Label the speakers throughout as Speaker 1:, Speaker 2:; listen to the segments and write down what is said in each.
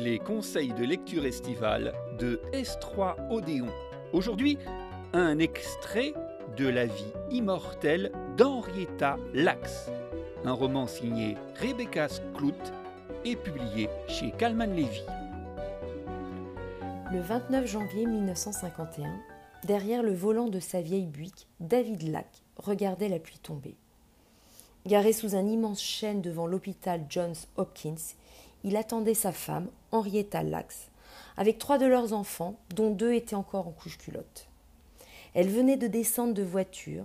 Speaker 1: les conseils de lecture estivale de S3 Odéon. Aujourd'hui, un extrait de la vie immortelle d'Henrietta Lacks, un roman signé Rebecca Sklout et publié chez Kalman Levy.
Speaker 2: Le 29 janvier 1951, derrière le volant de sa vieille Buick, David Lack regardait la pluie tomber. Garé sous un immense chêne devant l'hôpital Johns Hopkins, il attendait sa femme, Henrietta Lacks, avec trois de leurs enfants, dont deux étaient encore en couche-culotte. Elle venait de descendre de voiture,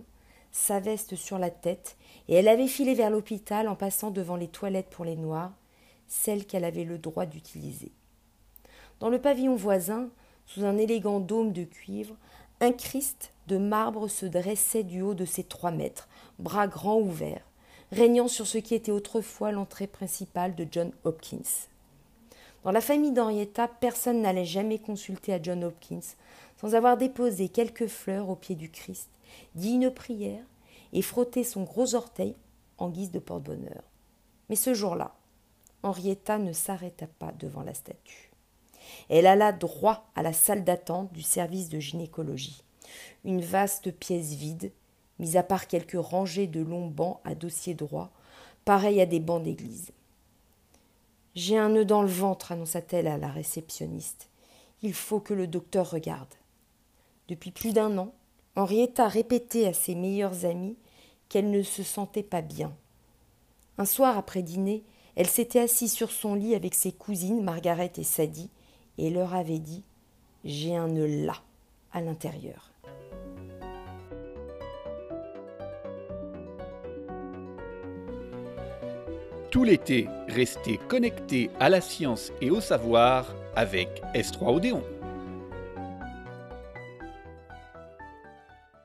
Speaker 2: sa veste sur la tête, et elle avait filé vers l'hôpital en passant devant les toilettes pour les noirs, celles qu'elle avait le droit d'utiliser. Dans le pavillon voisin, sous un élégant dôme de cuivre, un Christ de marbre se dressait du haut de ses trois mètres, bras grands ouverts, régnant sur ce qui était autrefois l'entrée principale de John Hopkins. Dans la famille d'Henrietta, personne n'allait jamais consulter à John Hopkins sans avoir déposé quelques fleurs au pied du Christ, dit une prière et frotté son gros orteil en guise de porte-bonheur. Mais ce jour-là, Henrietta ne s'arrêta pas devant la statue. Elle alla droit à la salle d'attente du service de gynécologie, une vaste pièce vide, mis à part quelques rangées de longs bancs à dossier droit, pareils à des bancs d'église. J'ai un nœud dans le ventre, annonça-t-elle à la réceptionniste. Il faut que le docteur regarde. Depuis plus d'un an, Henrietta répétait à ses meilleurs amis qu'elle ne se sentait pas bien. Un soir après dîner, elle s'était assise sur son lit avec ses cousines Margaret et Sadie et leur avait dit J'ai un nœud là, à l'intérieur.
Speaker 1: Tout l'été, restez connectés à la science et au savoir avec S3 Odéon.